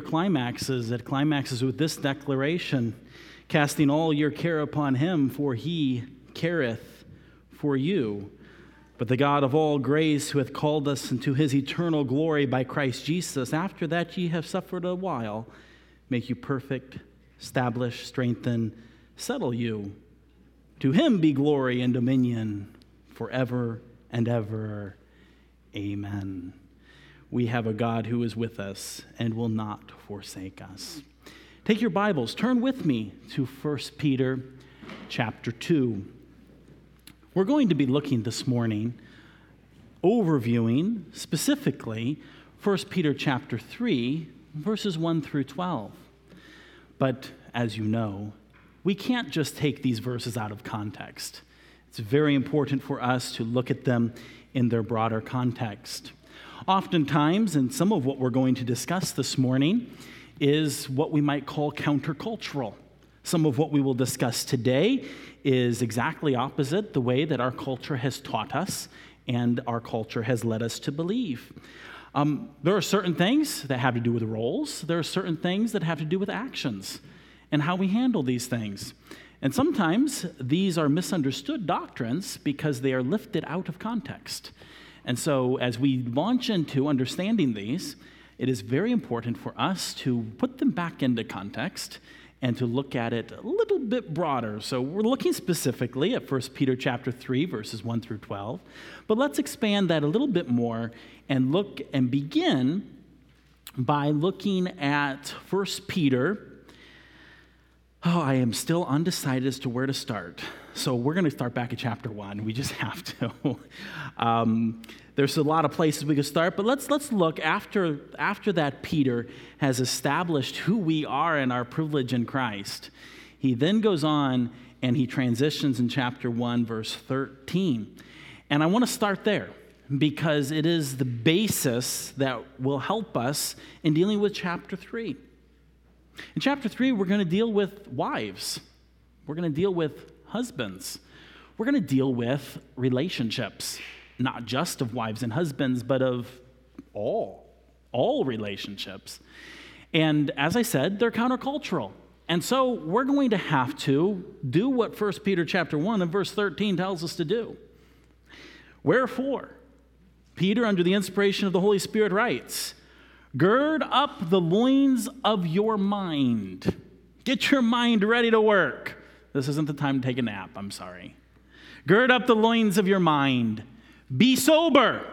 climaxes. It climaxes with this declaration casting all your care upon him, for he careth for you. But the God of all grace, who hath called us into his eternal glory by Christ Jesus, after that ye have suffered a while, make you perfect, establish, strengthen, settle you. To him be glory and dominion forever and ever. Amen we have a God who is with us and will not forsake us. Take your Bibles, turn with me to 1 Peter chapter 2. We're going to be looking this morning, overviewing specifically 1 Peter chapter 3, verses 1 through 12. But as you know, we can't just take these verses out of context. It's very important for us to look at them in their broader context. Oftentimes, and some of what we're going to discuss this morning is what we might call countercultural. Some of what we will discuss today is exactly opposite the way that our culture has taught us and our culture has led us to believe. Um, there are certain things that have to do with roles, there are certain things that have to do with actions and how we handle these things. And sometimes these are misunderstood doctrines because they are lifted out of context. And so, as we launch into understanding these, it is very important for us to put them back into context and to look at it a little bit broader. So we're looking specifically at 1 Peter chapter 3 verses 1 through 12. But let's expand that a little bit more and look and begin by looking at 1 Peter Oh, I am still undecided as to where to start. So we're going to start back at chapter one. We just have to. um, there's a lot of places we could start, but let's let's look after after that. Peter has established who we are and our privilege in Christ. He then goes on and he transitions in chapter one, verse thirteen, and I want to start there because it is the basis that will help us in dealing with chapter three. In chapter 3, we're going to deal with wives, we're going to deal with husbands, we're going to deal with relationships, not just of wives and husbands, but of all, all relationships. And as I said, they're countercultural. And so we're going to have to do what 1 Peter chapter 1 and verse 13 tells us to do. Wherefore, Peter, under the inspiration of the Holy Spirit, writes, Gird up the loins of your mind. Get your mind ready to work. This isn't the time to take a nap, I'm sorry. Gird up the loins of your mind. Be sober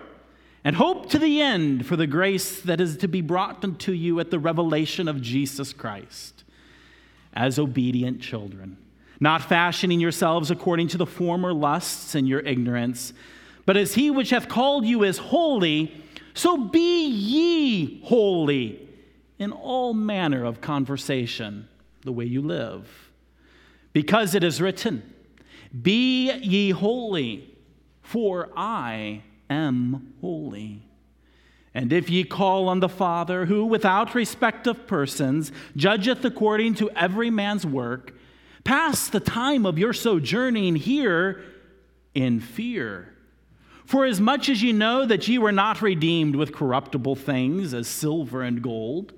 and hope to the end for the grace that is to be brought unto you at the revelation of Jesus Christ. As obedient children, not fashioning yourselves according to the former lusts and your ignorance, but as he which hath called you is holy, so be ye holy in all manner of conversation, the way you live. Because it is written, Be ye holy, for I am holy. And if ye call on the Father, who without respect of persons judgeth according to every man's work, pass the time of your sojourning here in fear. For as much as ye know that ye were not redeemed with corruptible things as silver and gold,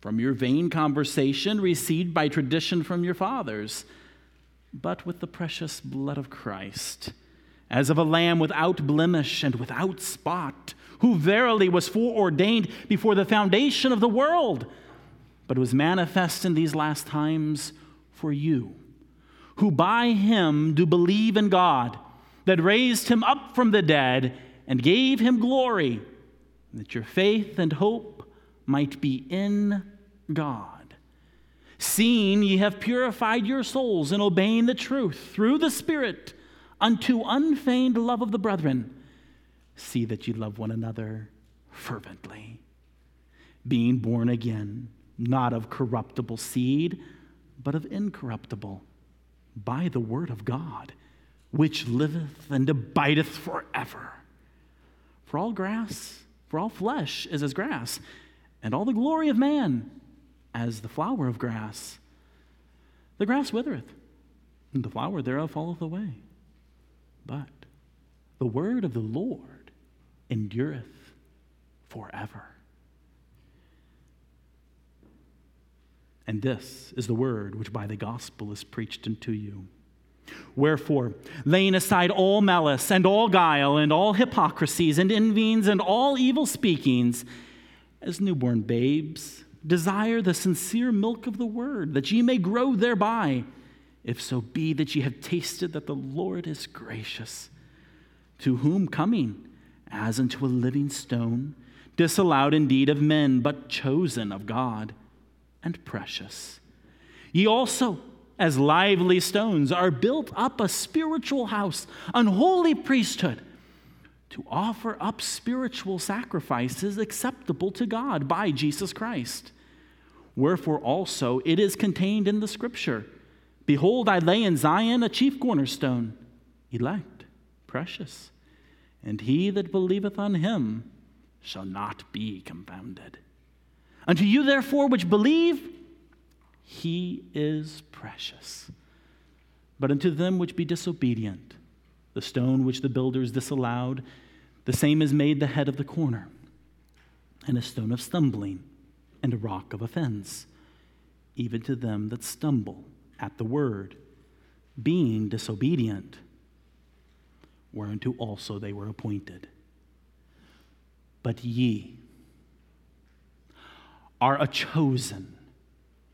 from your vain conversation received by tradition from your fathers, but with the precious blood of Christ, as of a lamb without blemish and without spot, who verily was foreordained before the foundation of the world, but was manifest in these last times for you, who by him do believe in God that raised him up from the dead and gave him glory, that your faith and hope might be in God. Seeing ye have purified your souls in obeying the truth through the Spirit unto unfeigned love of the brethren, see that ye love one another fervently, being born again, not of corruptible seed, but of incorruptible, by the word of God which liveth and abideth forever. For all grass, for all flesh is as grass, and all the glory of man as the flower of grass. The grass withereth, and the flower thereof falleth away. But the word of the Lord endureth forever. And this is the word which by the gospel is preached unto you. Wherefore, laying aside all malice and all guile and all hypocrisies and envyings and all evil speakings, as newborn babes, desire the sincere milk of the word, that ye may grow thereby, if so be that ye have tasted that the Lord is gracious, to whom coming, as unto a living stone, disallowed indeed of men, but chosen of God and precious. Ye also, as lively stones, are built up a spiritual house, an holy priesthood, to offer up spiritual sacrifices acceptable to God by Jesus Christ. Wherefore also it is contained in the scripture Behold, I lay in Zion a chief cornerstone, elect, precious, and he that believeth on him shall not be confounded. Unto you, therefore, which believe, he is precious. But unto them which be disobedient, the stone which the builders disallowed, the same is made the head of the corner, and a stone of stumbling, and a rock of offense, even to them that stumble at the word, being disobedient, whereunto also they were appointed. But ye, are a chosen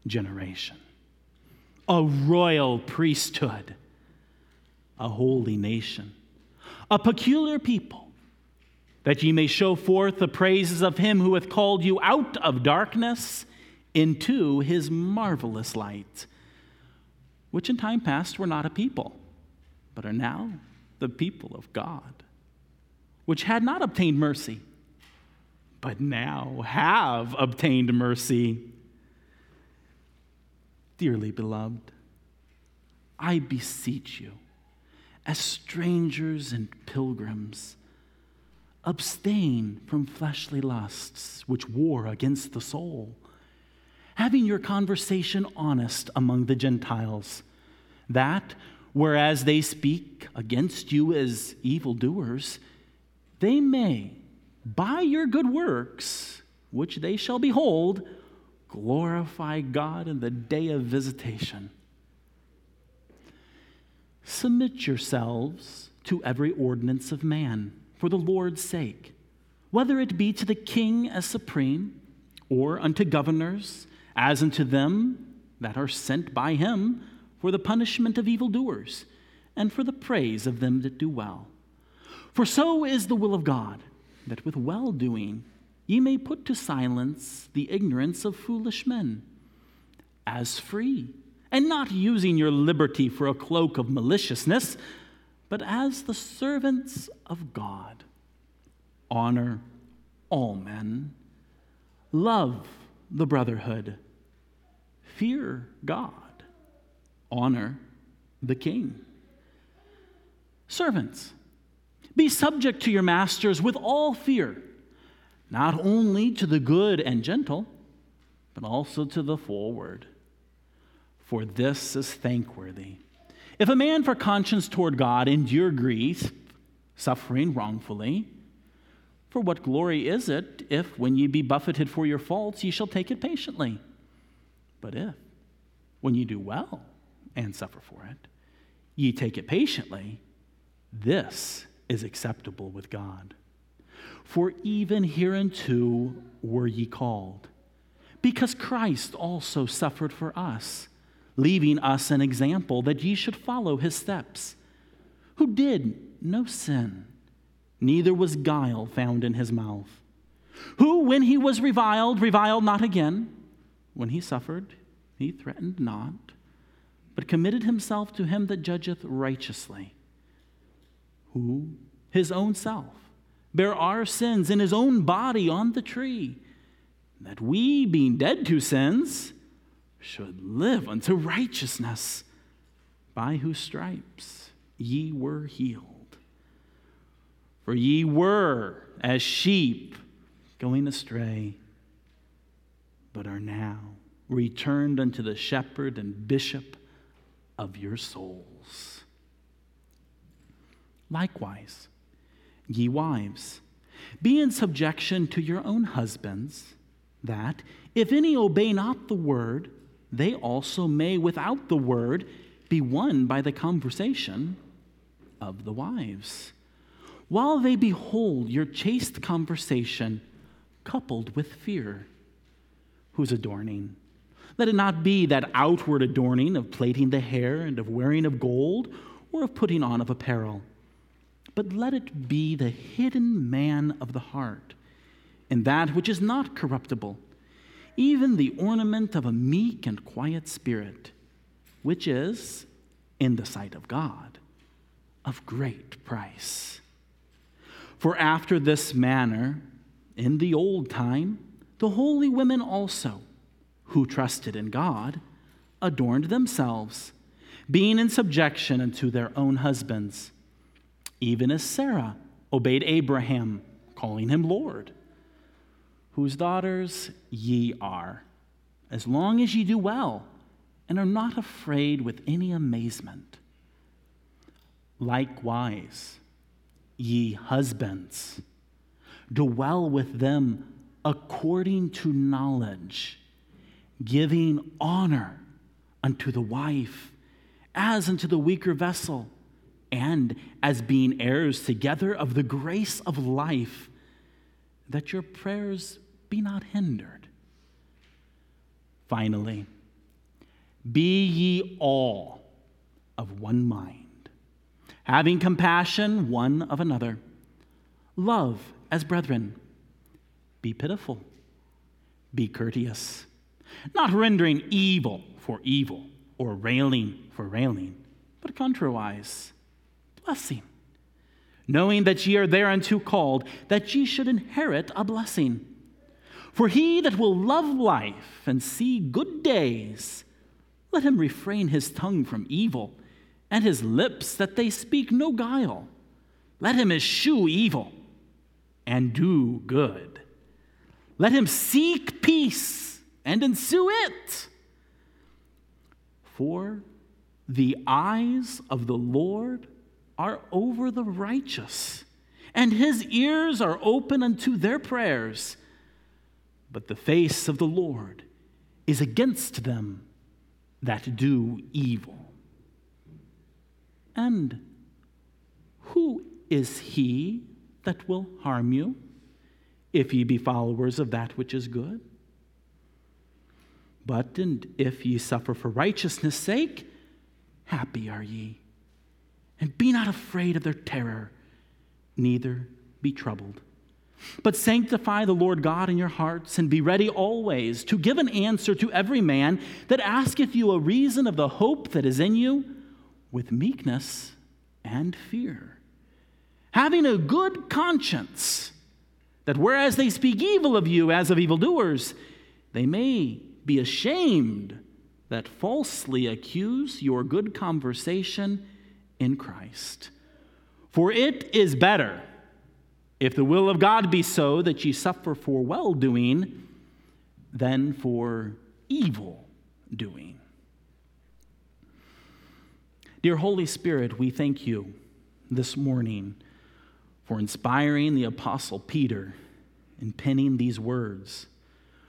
generation, a royal priesthood, a holy nation, a peculiar people, that ye may show forth the praises of him who hath called you out of darkness into his marvelous light, which in time past were not a people, but are now the people of God, which had not obtained mercy but now have obtained mercy. Dearly beloved, I beseech you, as strangers and pilgrims, abstain from fleshly lusts which war against the soul, having your conversation honest among the Gentiles, that, whereas they speak against you as evildoers, they may by your good works, which they shall behold, glorify God in the day of visitation. Submit yourselves to every ordinance of man for the Lord's sake, whether it be to the king as supreme, or unto governors, as unto them that are sent by him for the punishment of evildoers, and for the praise of them that do well. For so is the will of God that with well doing ye may put to silence the ignorance of foolish men, as free, and not using your liberty for a cloak of maliciousness, but as the servants of God. Honor all men, love the brotherhood, fear God, honor the king. Servants, be subject to your masters with all fear, not only to the good and gentle, but also to the forward. For this is thankworthy. If a man for conscience toward God endure grief, suffering wrongfully, for what glory is it if, when ye be buffeted for your faults, ye shall take it patiently? But if, when ye do well and suffer for it, ye take it patiently, this is acceptable with God. For even hereunto were ye called, because Christ also suffered for us, leaving us an example that ye should follow his steps, who did no sin, neither was guile found in his mouth, who, when he was reviled, reviled not again, when he suffered, he threatened not, but committed himself to him that judgeth righteously who, his own self, bare our sins in his own body on the tree, that we, being dead to sins, should live unto righteousness, by whose stripes ye were healed. For ye were as sheep going astray, but are now returned unto the shepherd and bishop of your souls. Likewise, ye wives, be in subjection to your own husbands, that, if any obey not the word, they also may, without the word, be won by the conversation of the wives. While they behold your chaste conversation coupled with fear. Whose adorning? Let it not be that outward adorning of plaiting the hair and of wearing of gold or of putting on of apparel, but let it be the hidden man of the heart, and that which is not corruptible, even the ornament of a meek and quiet spirit, which is, in the sight of God, of great price. For after this manner, in the old time, the holy women also, who trusted in God, adorned themselves, being in subjection unto their own husbands, even as Sarah obeyed Abraham, calling him Lord, whose daughters ye are, as long as ye do well and are not afraid with any amazement. Likewise, ye husbands, dwell with them according to knowledge, giving honor unto the wife as unto the weaker vessel, and as being heirs together of the grace of life, that your prayers be not hindered. Finally, be ye all of one mind, having compassion one of another. Love as brethren. Be pitiful. Be courteous. Not rendering evil for evil or railing for railing, but contrariwise, blessing. Knowing that ye are thereunto called, that ye should inherit a blessing. For he that will love life and see good days, let him refrain his tongue from evil, and his lips that they speak no guile. Let him eschew evil and do good. Let him seek peace and ensue it. For the eyes of the Lord are over the righteous, and his ears are open unto their prayers. But the face of the Lord is against them that do evil. And who is he that will harm you if ye be followers of that which is good? But and if ye suffer for righteousness' sake, happy are ye. And be not afraid of their terror, neither be troubled. But sanctify the Lord God in your hearts, and be ready always to give an answer to every man that asketh you a reason of the hope that is in you, with meekness and fear. Having a good conscience, that whereas they speak evil of you as of evildoers, they may be ashamed that falsely accuse your good conversation in Christ. For it is better if the will of God be so that ye suffer for well doing than for evil doing. Dear Holy Spirit, we thank you this morning for inspiring the Apostle Peter in penning these words,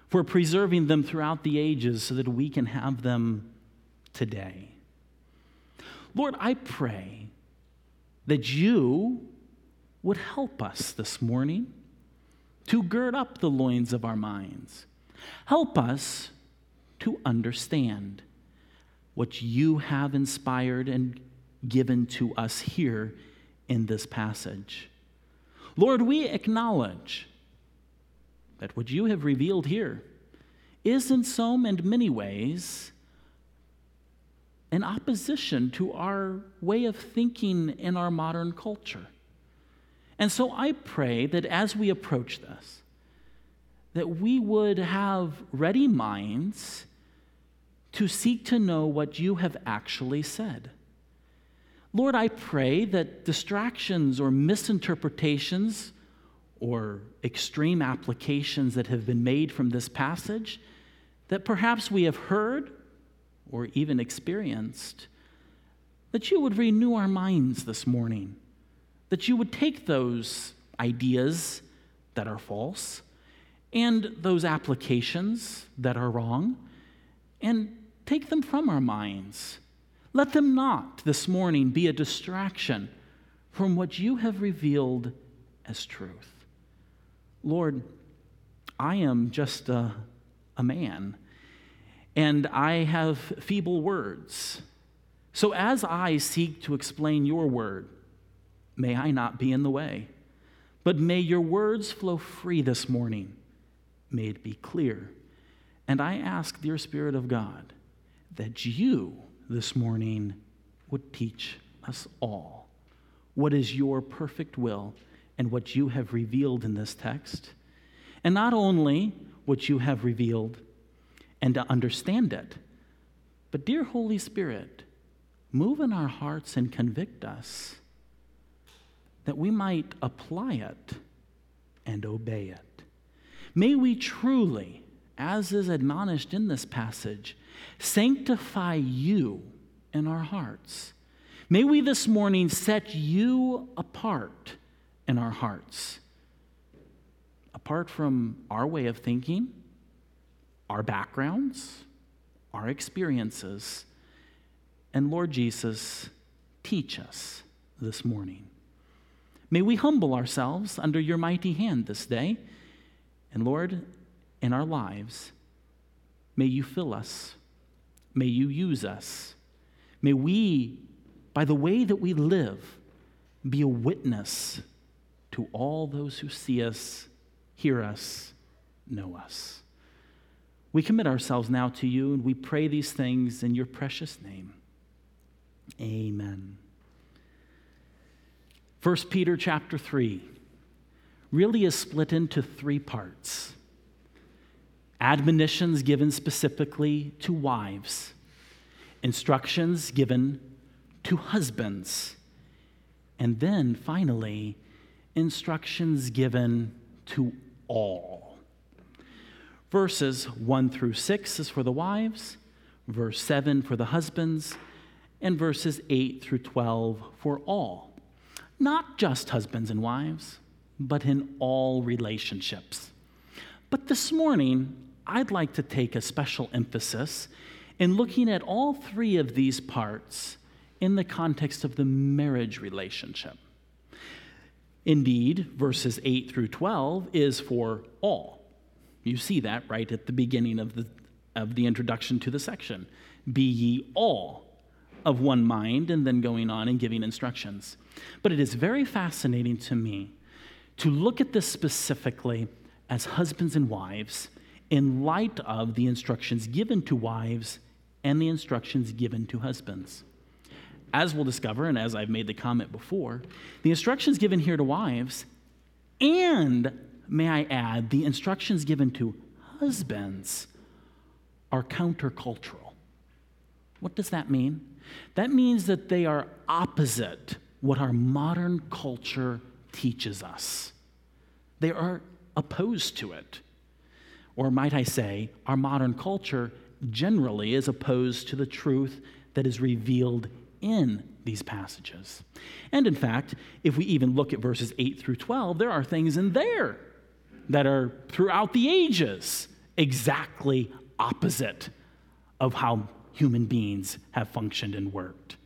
for preserving them throughout the ages so that we can have them today. Lord, I pray that you would help us this morning to gird up the loins of our minds. Help us to understand what you have inspired and given to us here in this passage. Lord, we acknowledge that what you have revealed here is, in some and many ways, an opposition to our way of thinking in our modern culture. And so I pray that as we approach this, that we would have ready minds to seek to know what you have actually said. Lord, I pray that distractions or misinterpretations or extreme applications that have been made from this passage that perhaps we have heard or even experienced, that you would renew our minds this morning that you would take those ideas that are false and those applications that are wrong and take them from our minds. Let them not this morning be a distraction from what you have revealed as truth. Lord, I am just a, a man, and I have feeble words. So as I seek to explain your word, may I not be in the way, but may your words flow free this morning. May it be clear. And I ask, dear Spirit of God, that you this morning would teach us all what is your perfect will and what you have revealed in this text. And not only what you have revealed and to understand it, but, dear Holy Spirit, move in our hearts and convict us that we might apply it and obey it. May we truly, as is admonished in this passage, sanctify you in our hearts. May we this morning set you apart in our hearts, apart from our way of thinking, our backgrounds, our experiences. And Lord Jesus, teach us this morning. May we humble ourselves under your mighty hand this day. And Lord, in our lives, may you fill us. May you use us. May we, by the way that we live, be a witness to all those who see us, hear us, know us. We commit ourselves now to you and we pray these things in your precious name. Amen. 1 Peter chapter 3 really is split into three parts admonitions given specifically to wives, instructions given to husbands, and then finally, instructions given to all. Verses 1 through 6 is for the wives, verse 7 for the husbands, and verses 8 through 12 for all. Not just husbands and wives, but in all relationships. But this morning, I'd like to take a special emphasis in looking at all three of these parts in the context of the marriage relationship. Indeed, verses 8 through 12 is for all. You see that right at the beginning of the, of the introduction to the section. Be ye all of one mind, and then going on and giving instructions. But it is very fascinating to me to look at this specifically as husbands and wives in light of the instructions given to wives and the instructions given to husbands. As we'll discover, and as I've made the comment before, the instructions given here to wives, and may I add, the instructions given to husbands are countercultural. What does that mean? That means that they are opposite what our modern culture teaches us. They are opposed to it. Or might I say, our modern culture generally is opposed to the truth that is revealed in these passages. And in fact, if we even look at verses 8 through 12, there are things in there that are throughout the ages exactly opposite of how human beings have functioned and worked.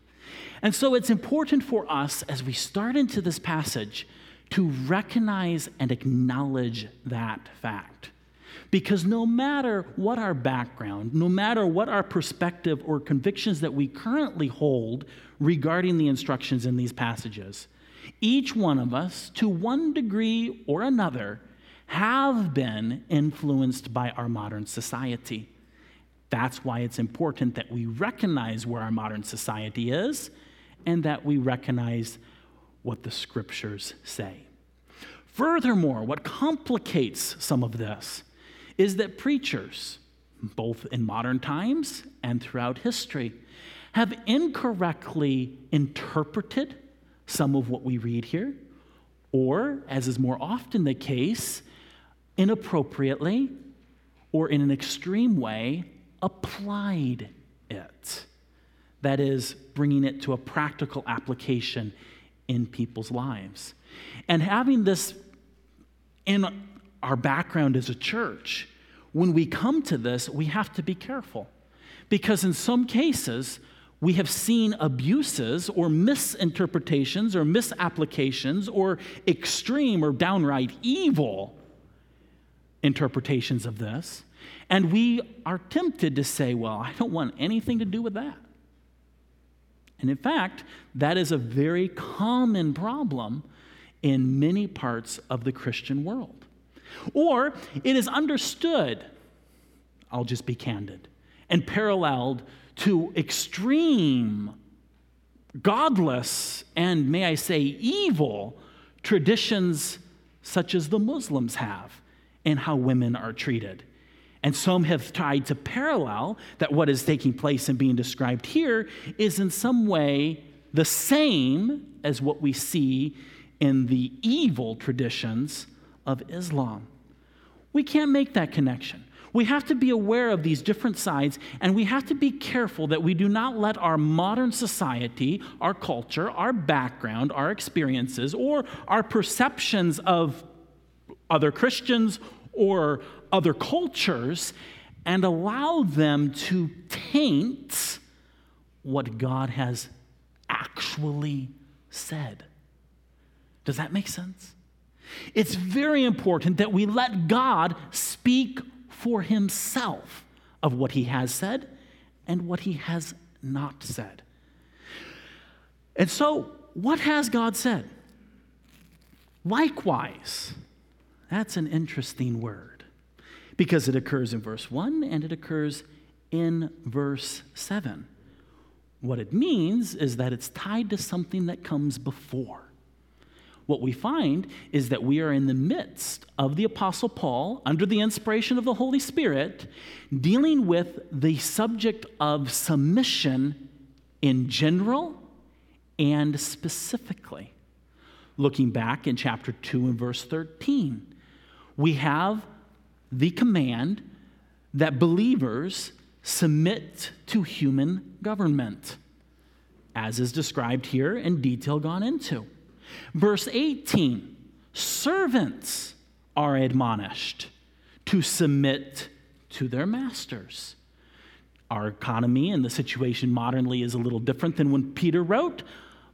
And so it's important for us as we start into this passage to recognize and acknowledge that fact. Because no matter what our background, no matter what our perspective or convictions that we currently hold regarding the instructions in these passages, each one of us, to one degree or another, have been influenced by our modern society. That's why it's important that we recognize where our modern society is and that we recognize what the scriptures say. Furthermore, what complicates some of this is that preachers, both in modern times and throughout history, have incorrectly interpreted some of what we read here, or, as is more often the case, inappropriately or in an extreme way, applied it. That is, bringing it to a practical application in people's lives. And having this in our background as a church, when we come to this, we have to be careful Because in some cases, we have seen abuses or misinterpretations or misapplications or extreme or downright evil interpretations of this. And we are tempted to say, well, I don't want anything to do with that. And in fact, that is a very common problem in many parts of the Christian world. Or it is understood, I'll just be candid, and paralleled to extreme, godless, and may I say evil traditions such as the Muslims have in how women are treated. And some have tried to parallel that what is taking place and being described here is in some way the same as what we see in the evil traditions of Islam. We can't make that connection. We have to be aware of these different sides, and we have to be careful that we do not let our modern society, our culture, our background, our experiences, or our perceptions of other Christians or other cultures and allow them to taint what God has actually said. Does that make sense? It's very important that we let God speak for himself of what he has said and what he has not said. And so, what has God said? Likewise, that's an interesting word because it occurs in verse 1 and it occurs in verse 7. What it means is that it's tied to something that comes before. What we find is that we are in the midst of the Apostle Paul, under the inspiration of the Holy Spirit, dealing with the subject of submission in general and specifically. Looking back in chapter 2 and verse 13, we have the command that believers submit to human government, as is described here in detail gone into. Verse 18 servants are admonished to submit to their masters. Our economy and the situation modernly is a little different than when Peter wrote,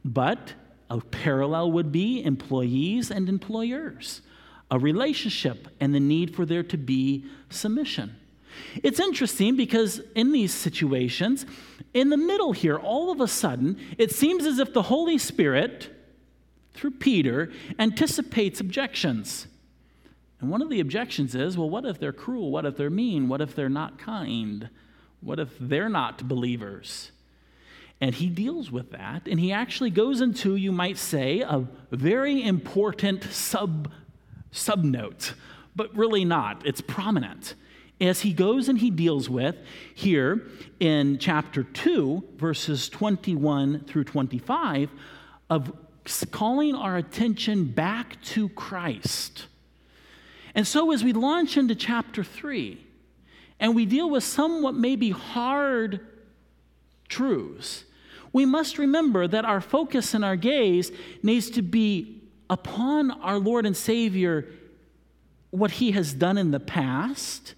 but a parallel would be employees and employers a relationship and the need for there to be submission. It's interesting because in these situations, in the middle here, all of a sudden, it seems as if the Holy Spirit, through Peter, anticipates objections. And one of the objections is well, what if they're cruel? What if they're mean? What if they're not kind? What if they're not believers? And he deals with that, and he actually goes into, you might say, a very important sub subnote, but really not. It's prominent. As he goes and he deals with here in chapter 2, verses 21 through 25, of calling our attention back to Christ. And so, as we launch into chapter 3, and we deal with somewhat maybe hard truths, we must remember that our focus and our gaze needs to be upon our Lord and Savior what he has done in the past,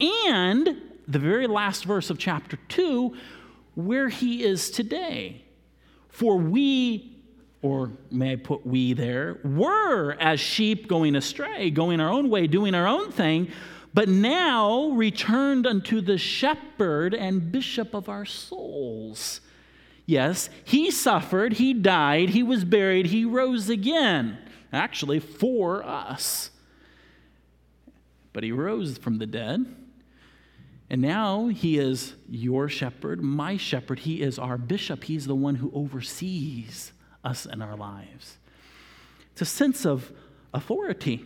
and the very last verse of chapter 2, where he is today. For we, or may I put we there, were as sheep going astray, going our own way, doing our own thing, but now returned unto the shepherd and bishop of our souls Yes, he suffered, he died, he was buried, he rose again, actually for us. But he rose from the dead. And now he is your shepherd, my shepherd. He is our bishop. He's the one who oversees us in our lives. It's a sense of authority.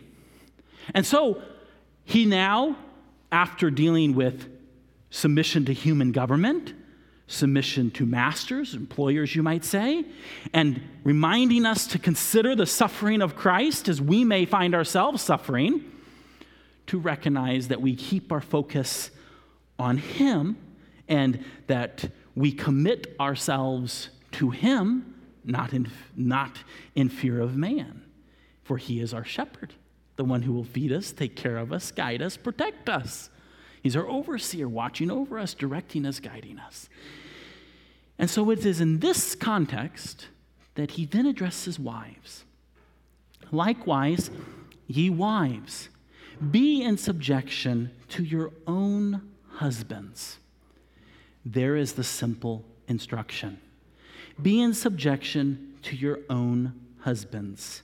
And so he now, after dealing with submission to human government, submission to masters, employers, you might say, and reminding us to consider the suffering of Christ as we may find ourselves suffering, to recognize that we keep our focus on Him and that we commit ourselves to Him, not in, not in fear of man, for He is our shepherd, the one who will feed us, take care of us, guide us, protect us. He's our overseer, watching over us, directing us, guiding us. And so it is in this context that he then addresses wives. Likewise, ye wives, be in subjection to your own husbands. There is the simple instruction. Be in subjection to your own husbands.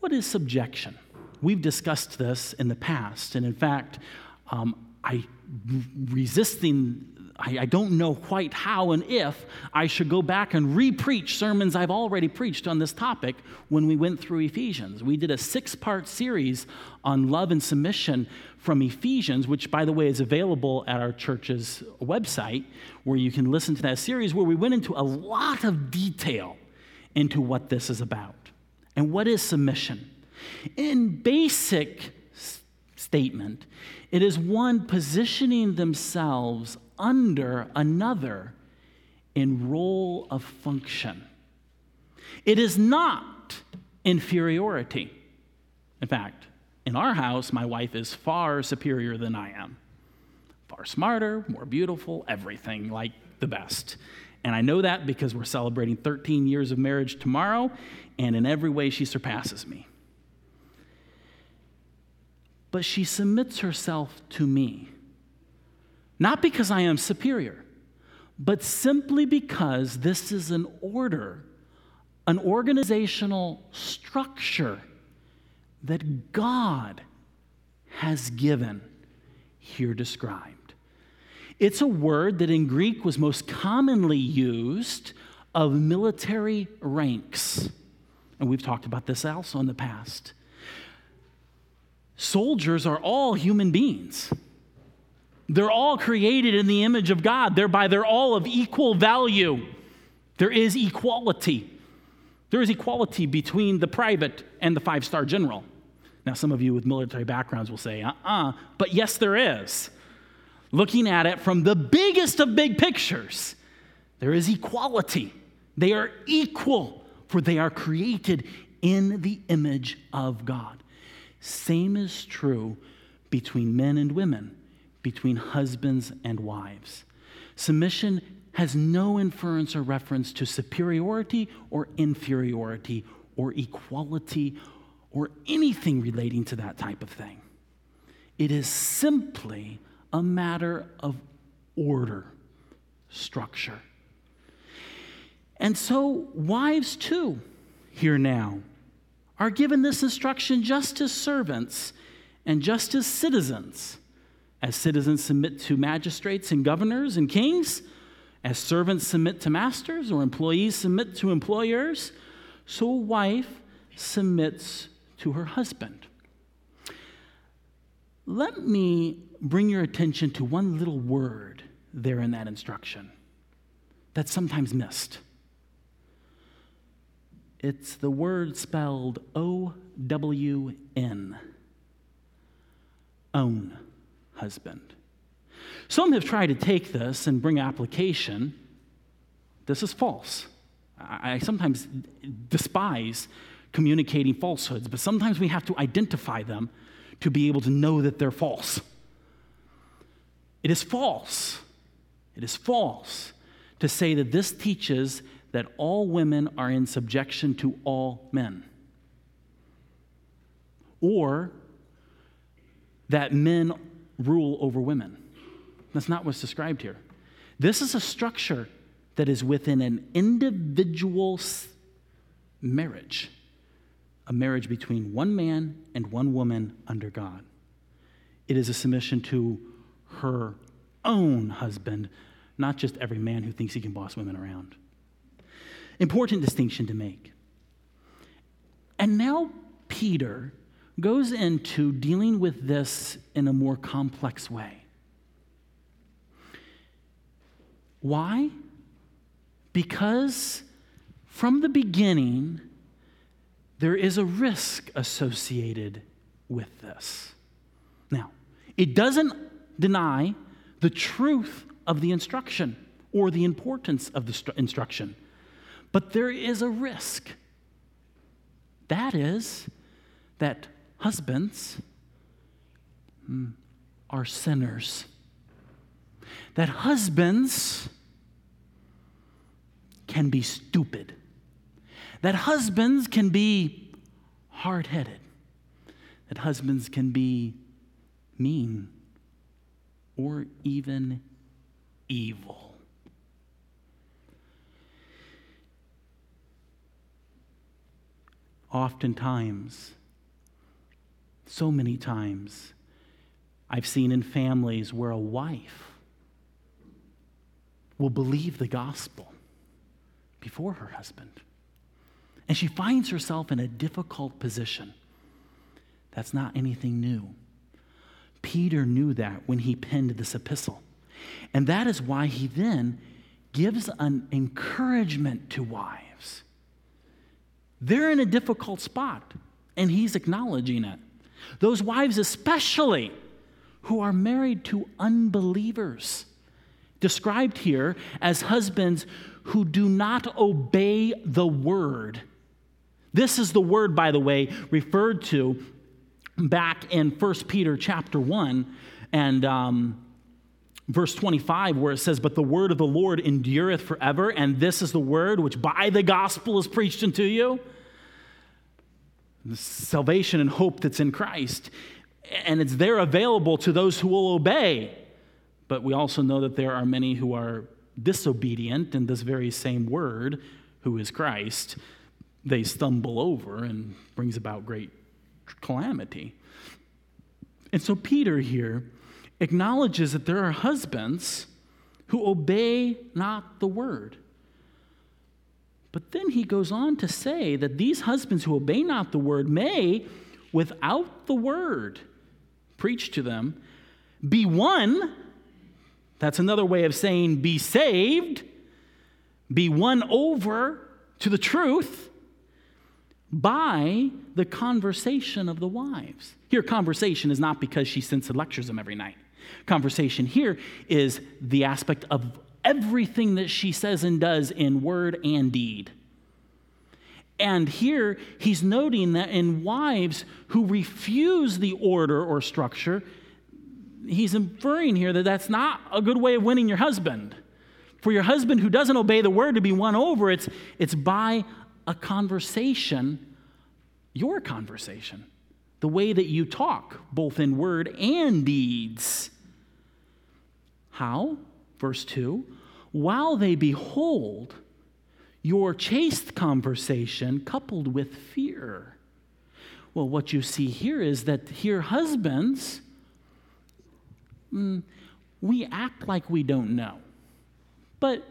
What is subjection? We've discussed this in the past, and in fact, um, I resisting I, I don't know quite how and if I should go back and re-preach sermons I've already preached on this topic when we went through Ephesians. We did a six-part series on love and submission from Ephesians, which, by the way, is available at our church's website, where you can listen to that series, where we went into a lot of detail into what this is about and what is submission. In basic statement, it is one positioning themselves under another in role of function. It is not inferiority. In fact, in our house, my wife is far superior than I am. Far smarter, more beautiful, everything like the best. And I know that because we're celebrating 13 years of marriage tomorrow, and in every way, she surpasses me. But she submits herself to me. Not because I am superior, but simply because this is an order, an organizational structure that God has given, here described. It's a word that in Greek was most commonly used of military ranks. And we've talked about this also in the past. Soldiers are all human beings. They're all created in the image of God, thereby, they're all of equal value. There is equality. There is equality between the private and the five star general. Now, some of you with military backgrounds will say, uh uh-uh, uh, but yes, there is. Looking at it from the biggest of big pictures, there is equality. They are equal, for they are created in the image of God. Same is true between men and women between husbands and wives. Submission has no inference or reference to superiority or inferiority or equality or anything relating to that type of thing. It is simply a matter of order, structure. And so, wives too, here now, are given this instruction just as servants and just as citizens. As citizens submit to magistrates and governors and kings, as servants submit to masters or employees submit to employers, so a wife submits to her husband. Let me bring your attention to one little word there in that instruction that's sometimes missed. It's the word spelled O W N. Own husband. Some have tried to take this and bring application. This is false. I sometimes despise communicating falsehoods, but sometimes we have to identify them to be able to know that they're false. It is false. It is false to say that this teaches that all women are in subjection to all men. Or that men rule over women. That's not what's described here. This is a structure that is within an individual marriage, a marriage between one man and one woman under God. It is a submission to her own husband, not just every man who thinks he can boss women around. Important distinction to make. And now, Peter goes into dealing with this in a more complex way. Why? Because from the beginning, there is a risk associated with this. Now, it doesn't deny the truth of the instruction or the importance of the instruction, but there is a risk. That is, that Husbands mm, are sinners. that husbands can be stupid, that husbands can be hard headed, that husbands can be mean or even evil. Oftentimes, so many times, I've seen in families where a wife will believe the gospel before her husband. And she finds herself in a difficult position. That's not anything new. Peter knew that when he penned this epistle. And that is why he then gives an encouragement to wives. They're in a difficult spot, and he's acknowledging it. Those wives, especially who are married to unbelievers, described here as husbands who do not obey the word. This is the word, by the way, referred to back in 1 Peter chapter 1 and um, verse 25, where it says, But the word of the Lord endureth forever, and this is the word which by the gospel is preached unto you. The salvation and hope that's in Christ. And it's there available to those who will obey. But we also know that there are many who are disobedient in this very same word, who is Christ. They stumble over and brings about great calamity. And so Peter here acknowledges that there are husbands who obey not the word. But then he goes on to say that these husbands who obey not the word may, without the word preached to them, be won. That's another way of saying be saved, be won over to the truth by the conversation of the wives. Here, conversation is not because she sends and lectures them every night. Conversation here is the aspect of everything that she says and does in word and deed. And here he's noting that in wives who refuse the order or structure, he's inferring here that that's not a good way of winning your husband. For your husband who doesn't obey the word to be won over, it's, it's by a conversation, your conversation, the way that you talk, both in word and deeds. How? Verse 2 While they behold your chaste conversation coupled with fear. Well, what you see here is that here, husbands, mm, we act like we don't know, but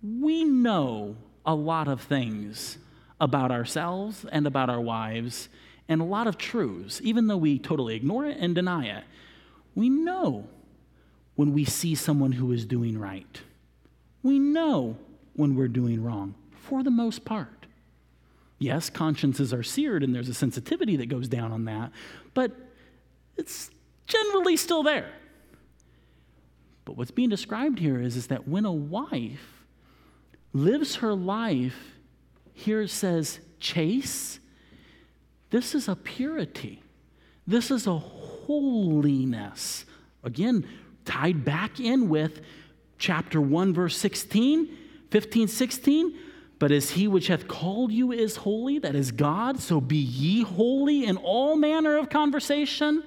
we know a lot of things about ourselves and about our wives and a lot of truths, even though we totally ignore it and deny it. We know when we see someone who is doing right. We know when we're doing wrong, for the most part. Yes, consciences are seared and there's a sensitivity that goes down on that, but it's generally still there. But what's being described here is, is that when a wife lives her life, here it says, chase. This is a purity. This is a holiness. Again, tied back in with chapter 1, verse 16, 15, 16. But as he which hath called you is holy, that is God, so be ye holy in all manner of conversation,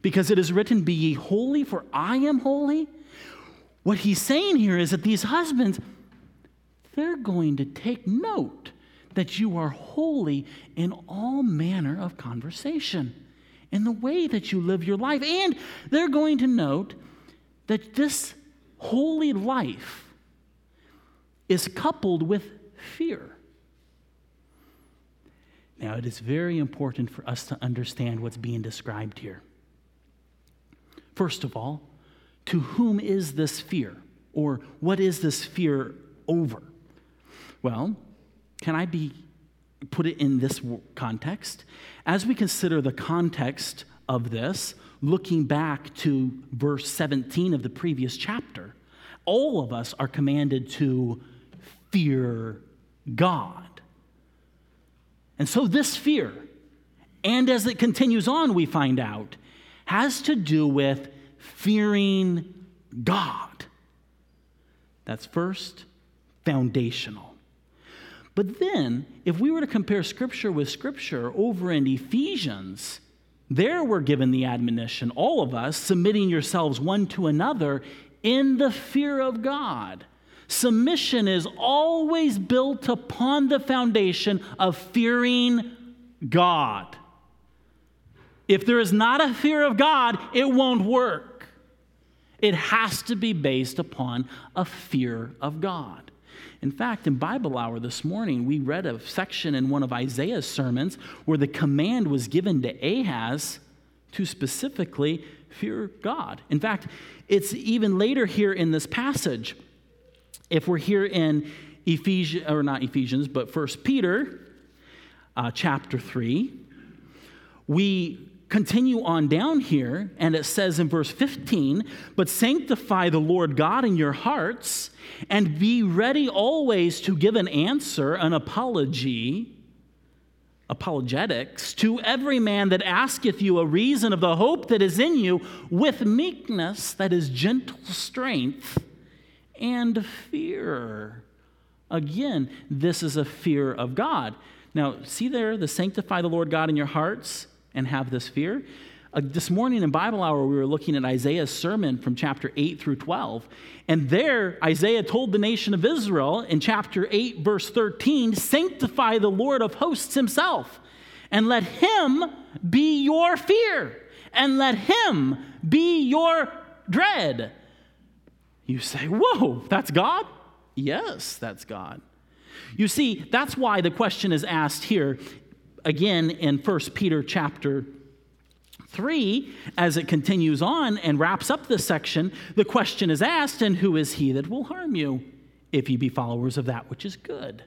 because it is written, Be ye holy, for I am holy. What he's saying here is that these husbands, they're going to take note that you are holy in all manner of conversation, in the way that you live your life. And they're going to note that this holy life is coupled with fear. Now, it is very important for us to understand what's being described here. First of all, to whom is this fear? Or what is this fear over? Well, can I be put it in this context? As we consider the context of this, looking back to verse 17 of the previous chapter, all of us are commanded to fear God. And so, this fear, and as it continues on, we find out, has to do with fearing God. That's first, foundational. But then, if we were to compare Scripture with Scripture over in Ephesians, there we're given the admonition, all of us, submitting yourselves one to another in the fear of God. Submission is always built upon the foundation of fearing God. If there is not a fear of God, it won't work. It has to be based upon a fear of God. In fact, in Bible Hour this morning, we read a section in one of Isaiah's sermons where the command was given to Ahaz to specifically fear God. In fact, it's even later here in this passage. If we're here in Ephesians, or not Ephesians, but First Peter uh, chapter 3, we continue on down here, and it says in verse 15, But sanctify the Lord God in your hearts, and be ready always to give an answer, an apology, apologetics, to every man that asketh you a reason of the hope that is in you, with meekness, that is gentle strength, and fear. Again, this is a fear of God. Now, see there, the sanctify the Lord God in your hearts and have this fear. Uh, this morning in Bible Hour, we were looking at Isaiah's sermon from chapter 8 through 12. And there, Isaiah told the nation of Israel in chapter 8, verse 13 Sanctify the Lord of hosts himself, and let him be your fear, and let him be your dread. You say, Whoa, that's God? Yes, that's God. You see, that's why the question is asked here again in 1 Peter chapter 3, as it continues on and wraps up this section, the question is asked, and who is he that will harm you if ye be followers of that which is good?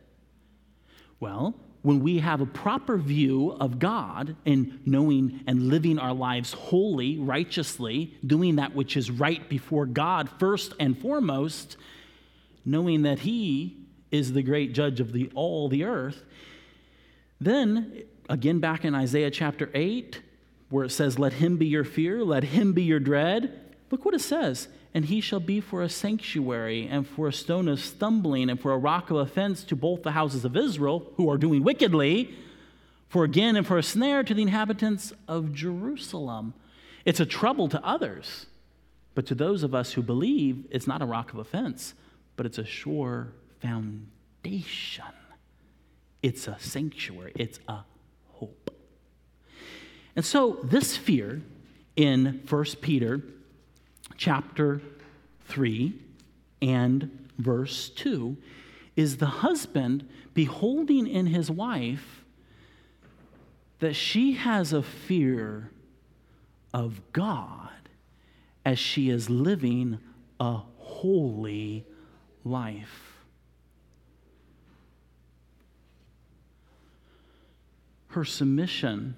Well, when we have a proper view of God and knowing and living our lives holy, righteously, doing that which is right before God first and foremost, knowing that He is the great judge of the, all the earth, then, again, back in Isaiah chapter 8, where it says, Let him be your fear, let him be your dread, look what it says. And he shall be for a sanctuary, and for a stone of stumbling, and for a rock of offense to both the houses of Israel, who are doing wickedly, for again, and for a snare to the inhabitants of Jerusalem. It's a trouble to others, but to those of us who believe, it's not a rock of offense, but it's a sure foundation. It's a sanctuary, it's a hope. And so this fear in 1 Peter chapter 3 and verse 2 is the husband beholding in his wife that she has a fear of God as she is living a holy life. Her submission,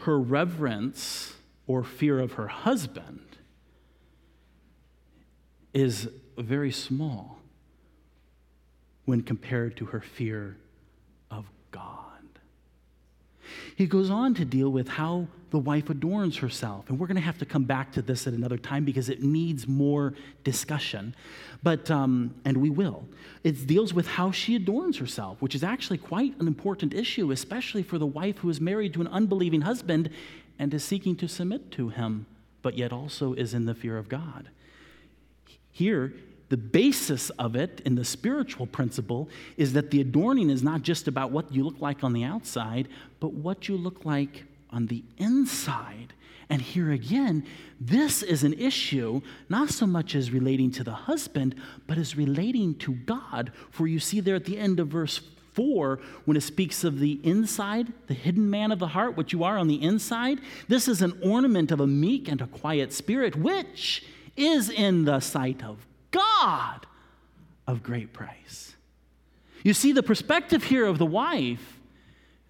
her reverence or fear of her husband is very small when compared to her fear of God. He goes on to deal with how the wife adorns herself. And we're going to have to come back to this at another time because it needs more discussion. But, um, and we will. It deals with how she adorns herself, which is actually quite an important issue, especially for the wife who is married to an unbelieving husband and is seeking to submit to him, but yet also is in the fear of God. Here, the basis of it in the spiritual principle is that the adorning is not just about what you look like on the outside, but what you look like on the inside. And here again, this is an issue not so much as relating to the husband, but as relating to God. For you see there at the end of verse 4, when it speaks of the inside, the hidden man of the heart, what you are on the inside, this is an ornament of a meek and a quiet spirit, which is in the sight of God of great price. You see, the perspective here of the wife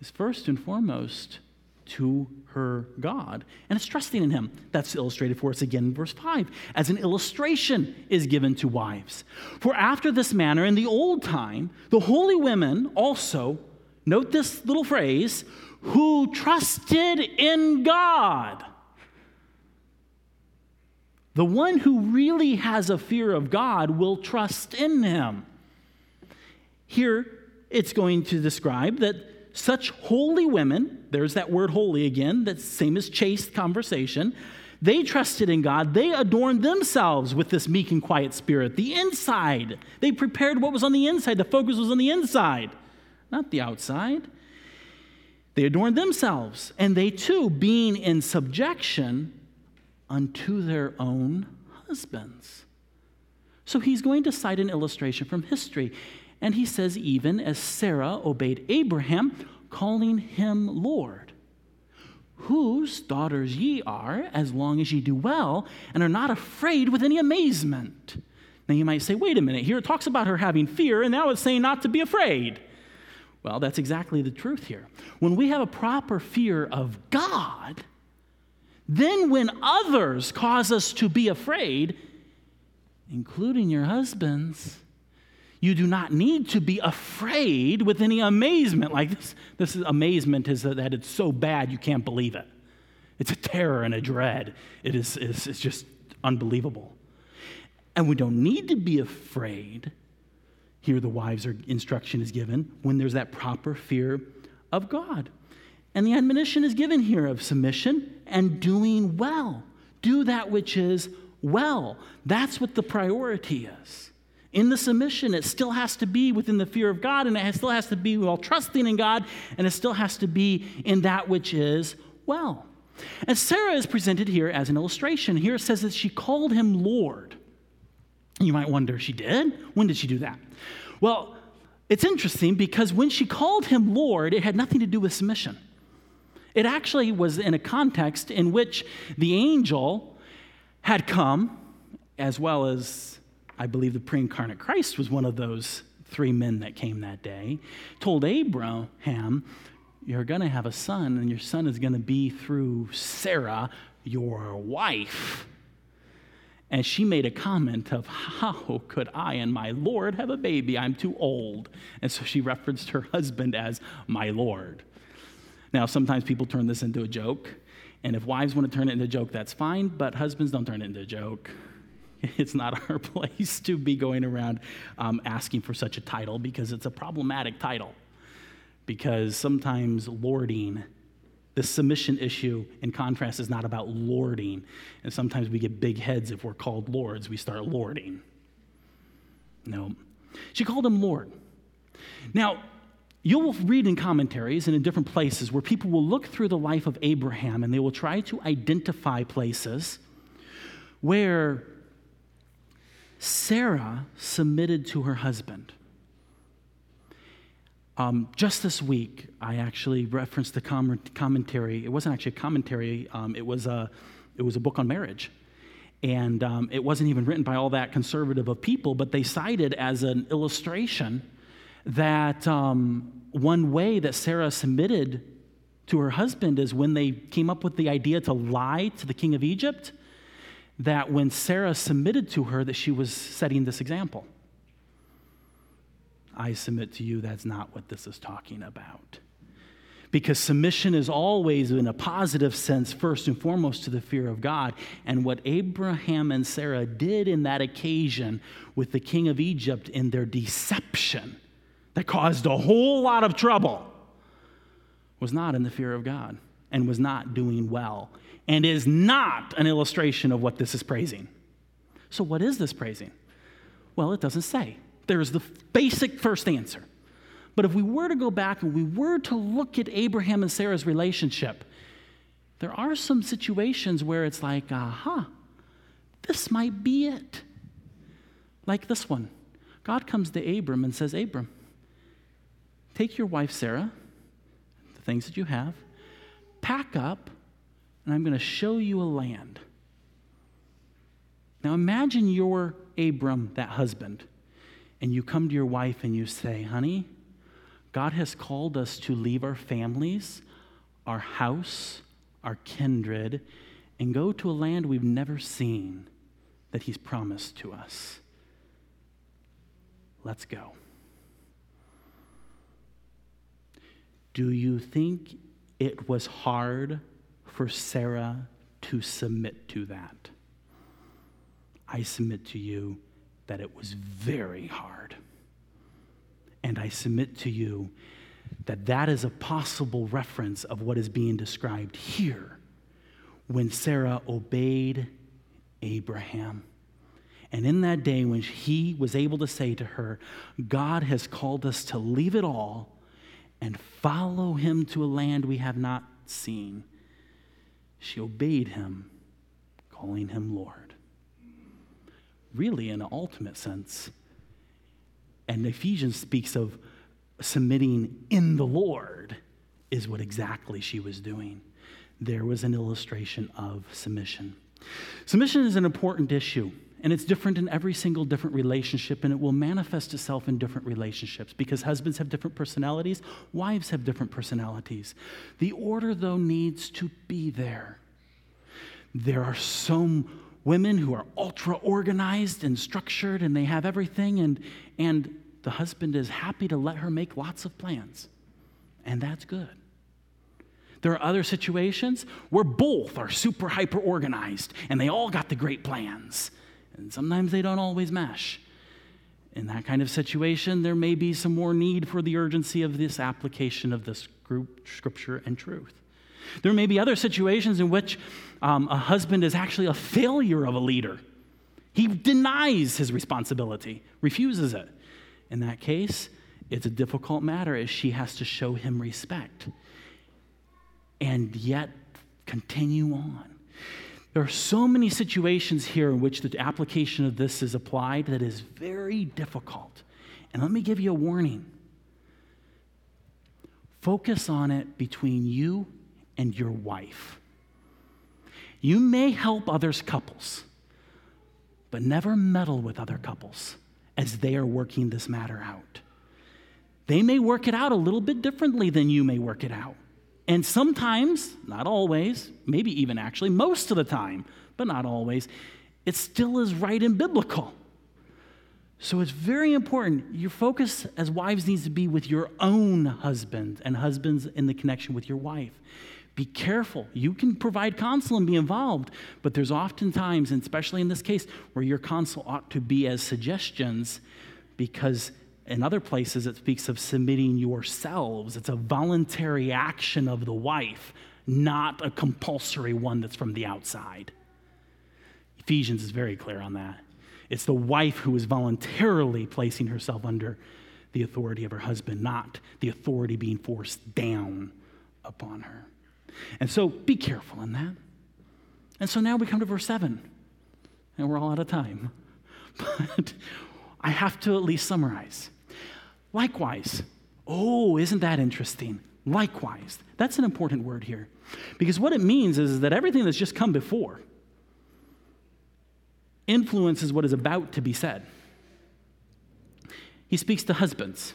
is first and foremost to her God, and it's trusting in Him. That's illustrated for us again in verse 5, as an illustration is given to wives. For after this manner, in the old time, the holy women also, note this little phrase, who trusted in God The one who really has a fear of God will trust in him. Here, it's going to describe that such holy women, there's that word holy again, that same as chaste conversation, they trusted in God. They adorned themselves with this meek and quiet spirit. The inside, they prepared what was on the inside. The focus was on the inside, not the outside. They adorned themselves, and they too, being in subjection unto their own husbands. So he's going to cite an illustration from history. And he says, even as Sarah obeyed Abraham, calling him Lord, whose daughters ye are, as long as ye do well, and are not afraid with any amazement. Now you might say, wait a minute, here it talks about her having fear, and now it's saying not to be afraid. Well, that's exactly the truth here. When we have a proper fear of God, then when others cause us to be afraid, including your husbands, you do not need to be afraid with any amazement. Like this, this is, amazement is that it's so bad you can't believe it. It's a terror and a dread. It is, it's, it's just unbelievable. And we don't need to be afraid. Here, the wives' are, instruction is given when there's that proper fear of God. And the admonition is given here of submission and doing well. Do that which is well. That's what the priority is. In the submission, it still has to be within the fear of God, and it still has to be while trusting in God, and it still has to be in that which is well. And Sarah is presented here as an illustration. Here it says that she called him Lord. You might wonder, she did? When did she do that? Well, it's interesting because when she called him Lord, it had nothing to do with submission. It actually was in a context in which the angel had come, as well as I believe the pre incarnate Christ was one of those three men that came that day, told Abraham, You're going to have a son, and your son is going to be through Sarah, your wife. And she made a comment of, How could I and my Lord have a baby? I'm too old. And so she referenced her husband as my Lord. Now, sometimes people turn this into a joke, and if wives want to turn it into a joke, that's fine, but husbands don't turn it into a joke. It's not our place to be going around um, asking for such a title because it's a problematic title. Because sometimes lording, the submission issue, in contrast, is not about lording. And sometimes we get big heads if we're called lords, we start lording. No. She called him Lord. Now, You'll read in commentaries and in different places where people will look through the life of Abraham and they will try to identify places where Sarah submitted to her husband. Um, just this week, I actually referenced the com- commentary. It wasn't actually a commentary, um, it, was a, it was a book on marriage. And um, it wasn't even written by all that conservative of people, but they cited as an illustration that um, one way that Sarah submitted to her husband is when they came up with the idea to lie to the king of Egypt, that when Sarah submitted to her, that she was setting this example. I submit to you, that's not what this is talking about. Because submission is always, in a positive sense, first and foremost to the fear of God. And what Abraham and Sarah did in that occasion with the king of Egypt in their deception that caused a whole lot of trouble was not in the fear of God and was not doing well and is not an illustration of what this is praising. So, what is this praising? Well, it doesn't say. There's the basic first answer. But if we were to go back and we were to look at Abraham and Sarah's relationship, there are some situations where it's like, aha, this might be it. Like this one. God comes to Abram and says, Abram, Take your wife, Sarah, the things that you have, pack up, and I'm going to show you a land. Now imagine you're Abram, that husband, and you come to your wife and you say, honey, God has called us to leave our families, our house, our kindred, and go to a land we've never seen that He's promised to us. Let's go. Do you think it was hard for Sarah to submit to that? I submit to you that it was very hard. And I submit to you that that is a possible reference of what is being described here when Sarah obeyed Abraham. And in that day, when he was able to say to her, God has called us to leave it all and follow him to a land we have not seen, she obeyed him, calling him Lord. Really, in an ultimate sense. And Ephesians speaks of submitting in the Lord, is what exactly she was doing. There was an illustration of submission. Submission is an important issue, and it's different in every single different relationship, and it will manifest itself in different relationships because husbands have different personalities, wives have different personalities. The order, though, needs to be there. There are some women who are ultra organized and structured, and they have everything, and, and the husband is happy to let her make lots of plans, and that's good. There are other situations where both are super hyper organized and they all got the great plans. And sometimes they don't always mesh. In that kind of situation, there may be some more need for the urgency of this application of this group, scripture and truth. There may be other situations in which um, a husband is actually a failure of a leader. He denies his responsibility, refuses it. In that case, it's a difficult matter as she has to show him respect and yet continue on. There are so many situations here in which the application of this is applied that is very difficult. And let me give you a warning focus on it between you and your wife. You may help others' couples, but never meddle with other couples as they are working this matter out. They may work it out a little bit differently than you may work it out. And sometimes, not always, maybe even actually most of the time, but not always, it still is right and biblical. So it's very important. Your focus as wives needs to be with your own husband and husbands in the connection with your wife. Be careful. You can provide counsel and be involved, but there's often times, and especially in this case, where your counsel ought to be as suggestions because in other places, it speaks of submitting yourselves. It's a voluntary action of the wife, not a compulsory one that's from the outside. Ephesians is very clear on that. It's the wife who is voluntarily placing herself under the authority of her husband, not the authority being forced down upon her. And so be careful in that. And so now we come to verse 7, and we're all out of time. But I have to at least summarize. Likewise. Oh, isn't that interesting? Likewise. That's an important word here. Because what it means is that everything that's just come before influences what is about to be said. He speaks to husbands.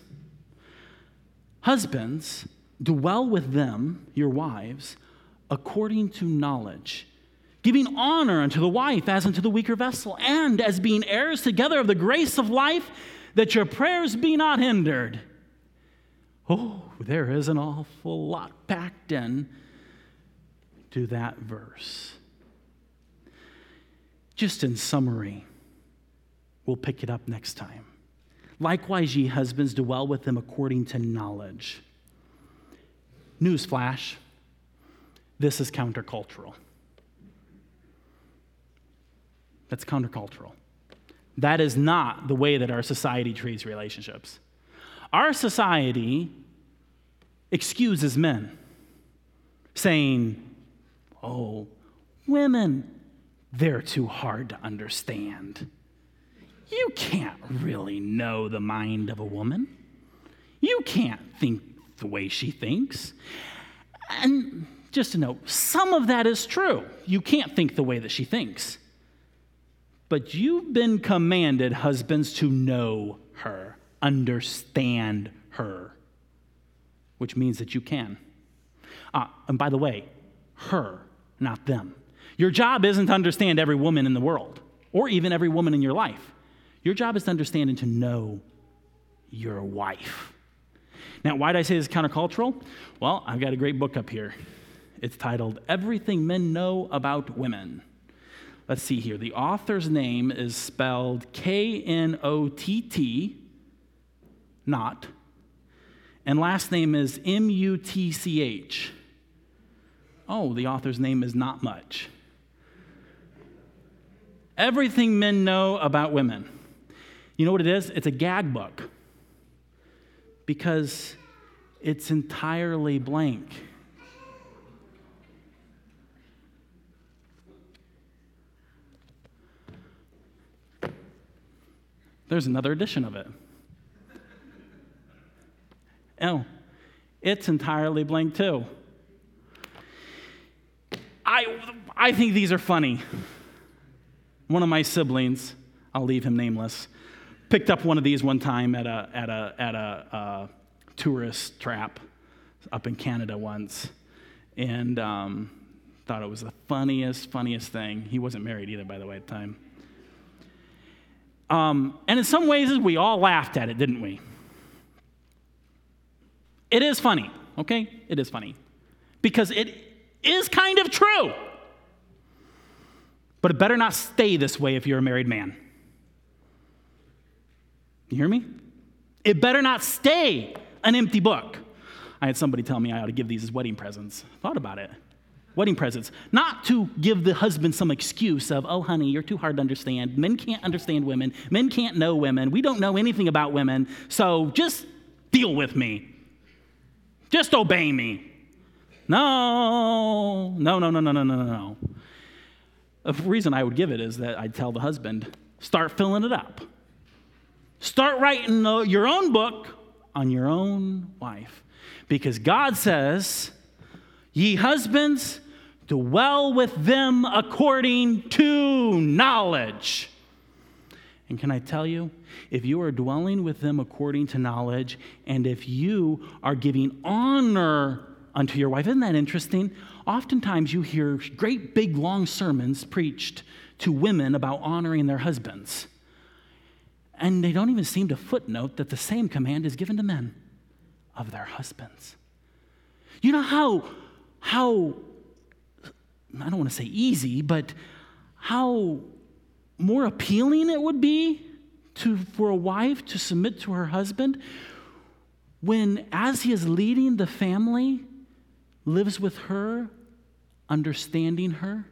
Husbands, dwell with them, your wives, according to knowledge, giving honor unto the wife as unto the weaker vessel, and as being heirs together of the grace of life that your prayers be not hindered. Oh, there is an awful lot packed in to that verse. Just in summary, we'll pick it up next time. Likewise, ye husbands, dwell with them according to knowledge. Newsflash this is countercultural. That's countercultural. That is not the way that our society treats relationships. Our society excuses men, saying, Oh, women, they're too hard to understand. You can't really know the mind of a woman. You can't think the way she thinks. And just to note, some of that is true. You can't think the way that she thinks. But you've been commanded, husbands, to know her, understand her, which means that you can. Uh, and by the way, her, not them. Your job isn't to understand every woman in the world or even every woman in your life. Your job is to understand and to know your wife. Now, why did I say this is countercultural? Well, I've got a great book up here. It's titled Everything Men Know About Women let's see here. The author's name is spelled K N O T T, not, and last name is M U T C H. Oh, the author's name is not much. Everything men know about women. You know what it is? It's a gag book because it's entirely blank. There's another edition of it. Oh, it's entirely blank too. I, I think these are funny. One of my siblings, I'll leave him nameless, picked up one of these one time at a, at a, at a uh, tourist trap up in Canada once and um, thought it was the funniest, funniest thing. He wasn't married either, by the way, at the time. Um, and in some ways, we all laughed at it, didn't we? It is funny, okay? It is funny. Because it is kind of true. But it better not stay this way if you're a married man. You hear me? It better not stay an empty book. I had somebody tell me I ought to give these as wedding presents. Thought about it. Wedding presents. Not to give the husband some excuse of, oh, honey, you're too hard to understand. Men can't understand women. Men can't know women. We don't know anything about women. So just deal with me. Just obey me. No, no, no, no, no, no, no, no. The reason I would give it is that I'd tell the husband, start filling it up. Start writing uh, your own book on your own wife. Because God says, Ye husbands, dwell with them according to knowledge. And can I tell you, if you are dwelling with them according to knowledge, and if you are giving honor unto your wife, isn't that interesting? Oftentimes you hear great big long sermons preached to women about honoring their husbands. And they don't even seem to footnote that the same command is given to men of their husbands. You know how, how I don't want to say easy, but how more appealing it would be to, for a wife to submit to her husband when, as he is leading the family, lives with her, understanding her,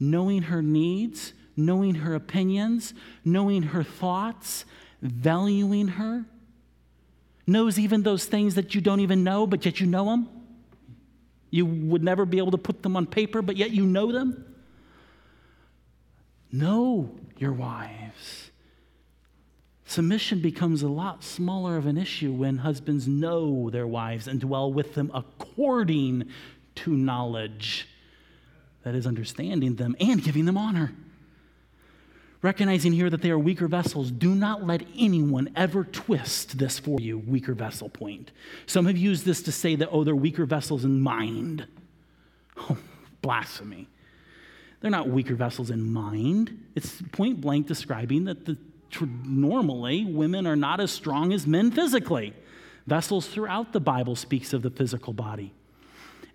knowing her needs, knowing her opinions, knowing her thoughts, valuing her, knows even those things that you don't even know, but yet you know them. You would never be able to put them on paper, but yet you know them. Know your wives. Submission becomes a lot smaller of an issue when husbands know their wives and dwell with them according to knowledge. That is, understanding them and giving them honor. Recognizing here that they are weaker vessels, do not let anyone ever twist this for you, weaker vessel point. Some have used this to say that, oh, they're weaker vessels in mind. Oh, blasphemy. They're not weaker vessels in mind. It's point blank describing that the, normally women are not as strong as men physically. Vessels throughout the Bible speaks of the physical body.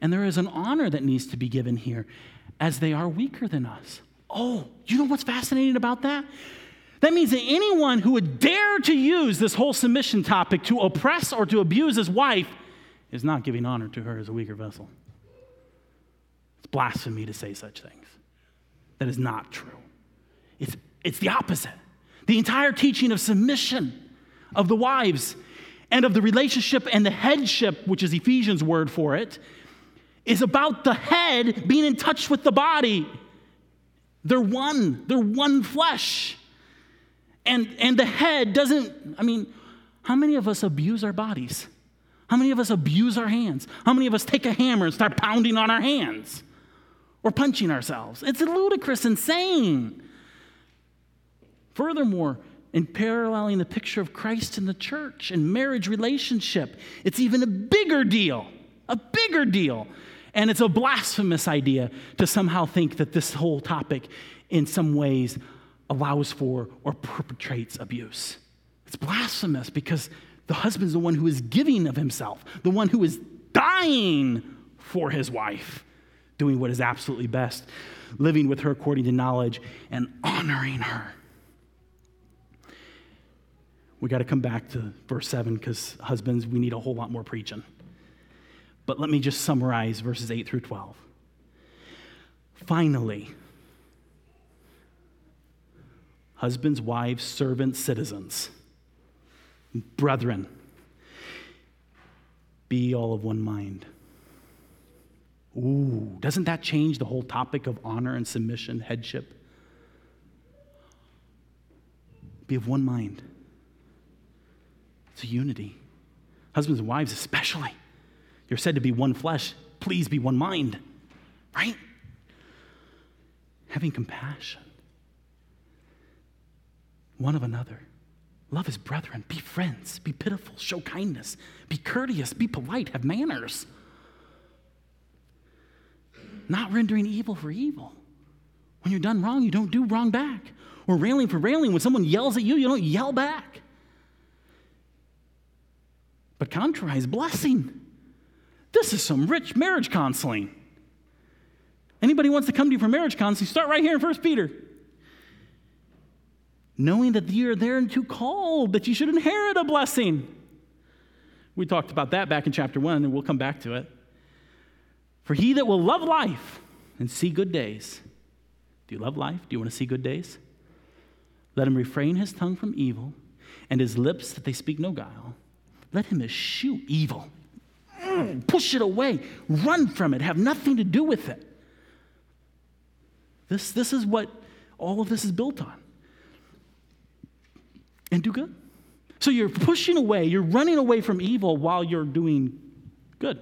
And there is an honor that needs to be given here as they are weaker than us. Oh, you know what's fascinating about that? That means that anyone who would dare to use this whole submission topic to oppress or to abuse his wife is not giving honor to her as a weaker vessel. It's blasphemy to say such things. That is not true. It's, it's the opposite. The entire teaching of submission of the wives and of the relationship and the headship, which is Ephesians' word for it, is about the head being in touch with the body. They're one, they're one flesh. And, and the head doesn't, I mean, how many of us abuse our bodies? How many of us abuse our hands? How many of us take a hammer and start pounding on our hands or punching ourselves? It's ludicrous, insane. Furthermore, in paralleling the picture of Christ in the church and marriage relationship, it's even a bigger deal, a bigger deal and it's a blasphemous idea to somehow think that this whole topic, in some ways, allows for or perpetrates abuse. It's blasphemous because the husband is the one who is giving of himself, the one who is dying for his wife, doing what is absolutely best. living with her according to knowledge, and honoring her. We got to come back to verse 7 because, husbands, we need a whole lot more preaching. But let me just summarize verses 8 through 12. Finally, husbands, wives, servants, citizens, brethren, be all of one mind. Ooh, doesn't that change the whole topic of honor and submission, headship? Be of one mind. It's a unity. Husbands and wives, especially. You're said to be one flesh. Please be one mind, right? Having compassion one of another. Love his brethren. Be friends. Be pitiful. Show kindness. Be courteous. Be polite. Have manners. Not rendering evil for evil. When you're done wrong, you don't do wrong back. Or railing for railing. When someone yells at you, you don't yell back. But contrariwise blessing. This is some rich marriage counseling. Anybody wants to come to you for marriage counseling, start right here in 1 Peter knowing that you're there and thereunto called, that you should inherit a blessing. We talked about that back in chapter one, and we'll come back to it. For he that will love life and see good days. Do you love life? Do you want to see good days? Let him refrain his tongue from evil and his lips that they speak no guile. Let him eschew evil. Push it away. Run from it. Have nothing to do with it. This, this is what all of this is built on and do good. So you're pushing away, you're running away from evil while you're doing good.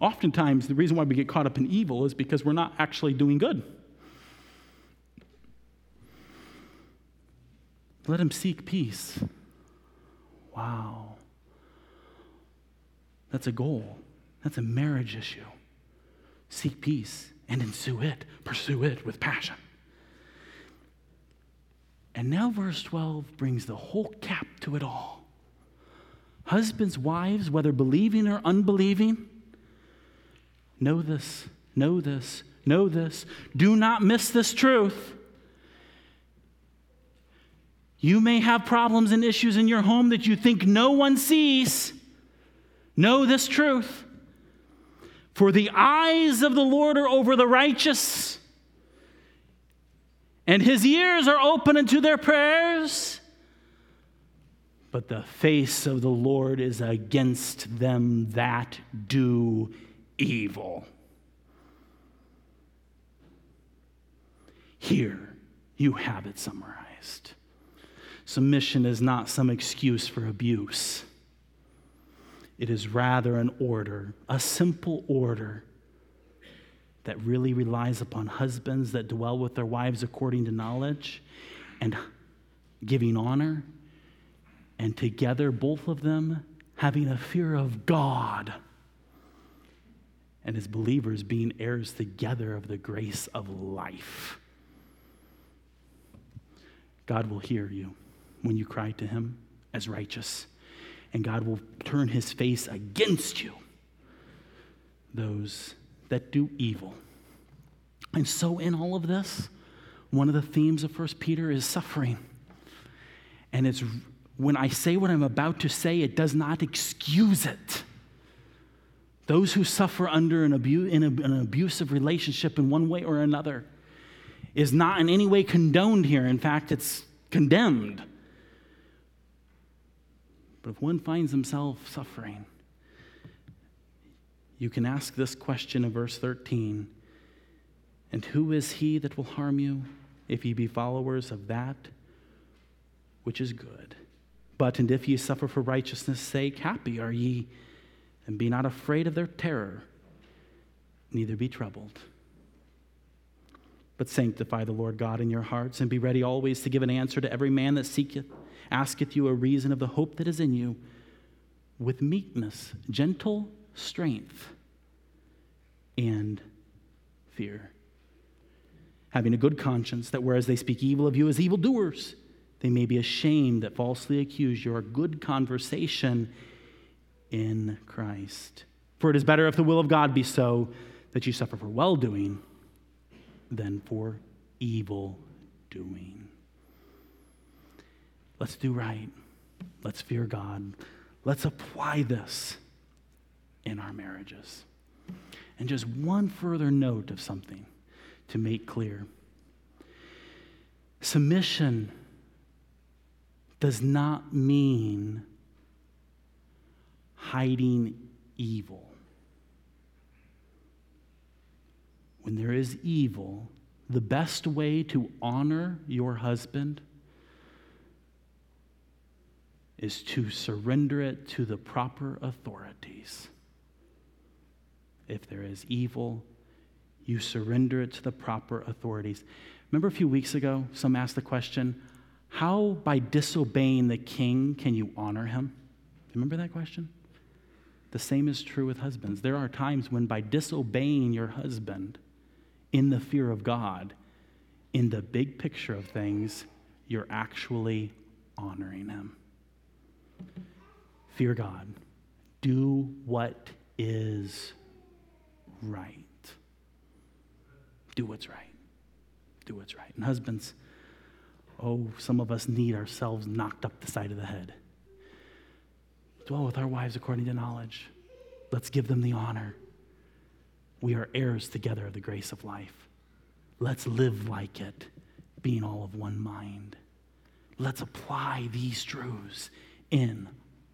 Oftentimes, the reason why we get caught up in evil is because we're not actually doing good. Let him seek peace. Wow. That's a goal. That's a marriage issue. Seek peace and ensue it, pursue it with passion. And now, verse 12 brings the whole cap to it all. Husbands, wives, whether believing or unbelieving, know this, know this, know this. Do not miss this truth. You may have problems and issues in your home that you think no one sees. Know this truth. For the eyes of the Lord are over the righteous and his ears are open unto their prayers. But the face of the Lord is against them that do evil. Here, you have it summarized. Submission is not some excuse for abuse, it is rather an order, a simple order that really relies upon husbands that dwell with their wives according to knowledge and giving honor, and together, both of them having a fear of God, and as believers being heirs together of the grace of life. God will hear you when you cry to Him as righteous, and God will turn His face against you, those that do evil. And so, in all of this, one of the themes of 1 Peter is suffering. And it's when I say what I'm about to say, it does not excuse it. Those who suffer under an, abu- in a, an abusive relationship in one way or another is not in any way condoned here. In fact, it's condemned. But if one finds himself suffering, you can ask this question in verse 13 And who is he that will harm you if ye be followers of that which is good? But and if ye suffer for righteousness' sake, happy are ye, and be not afraid of their terror, neither be troubled. But sanctify the Lord God in your hearts, and be ready always to give an answer to every man that seeketh, asketh you a reason of the hope that is in you, with meekness, gentle strength and fear. Having a good conscience, that whereas they speak evil of you as evildoers, they may be ashamed that falsely accuse your good conversation in Christ. For it is better if the will of God be so that you suffer for well doing than for evil doing. Let's do right. Let's fear God. Let's apply this in our marriages. And just one further note of something to make clear submission does not mean hiding evil. When there is evil, the best way to honor your husband is to surrender it to the proper authorities. If there is evil, you surrender it to the proper authorities. Remember a few weeks ago, some asked the question, How by disobeying the king can you honor him? Remember that question? The same is true with husbands. There are times when by disobeying your husband in the fear of God, in the big picture of things, you're actually honoring him. Fear God. Do what is right. Do what's right. Do what's right. And husbands, oh, some of us need ourselves knocked up the side of the head. Dwell with our wives according to knowledge. Let's give them the honor. We are heirs together of the grace of life. Let's live like it, being all of one mind. Let's apply these truths in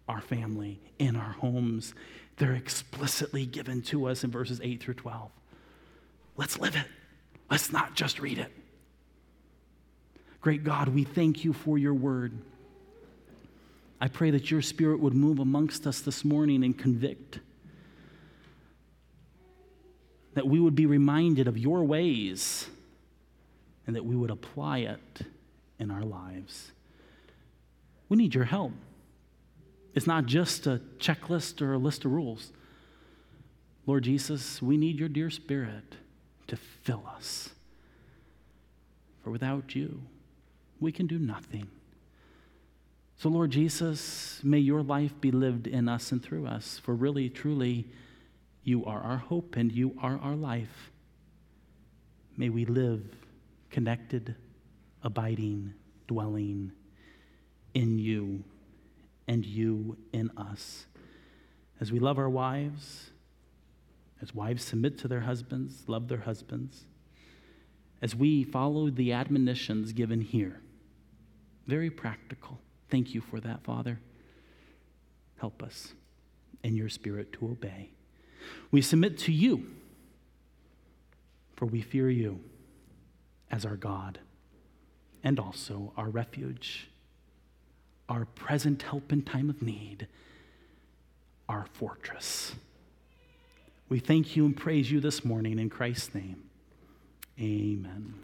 our family, in our homes. They're explicitly given to us in verses 8 through 12. Let's live it. Let's not just read it. Great God, we thank you for your word. I pray that your spirit would move amongst us this morning and convict. That we would be reminded of your ways and that we would apply it in our lives. We need your help. It's not just a checklist or a list of rules. Lord Jesus, we need your dear spirit to fill us. For without you, we can do nothing. So, Lord Jesus, may your life be lived in us and through us. For really, truly, you are our hope and you are our life. May we live connected, abiding, dwelling in you and you in us. As we love our wives, as wives submit to their husbands, love their husbands, as we follow the admonitions given here, very practical. Thank you for that, Father. Help us in your spirit to obey. We submit to you, for we fear you as our God and also our refuge, our present help in time of need, our fortress. We thank you and praise you this morning in Christ's name. Amen.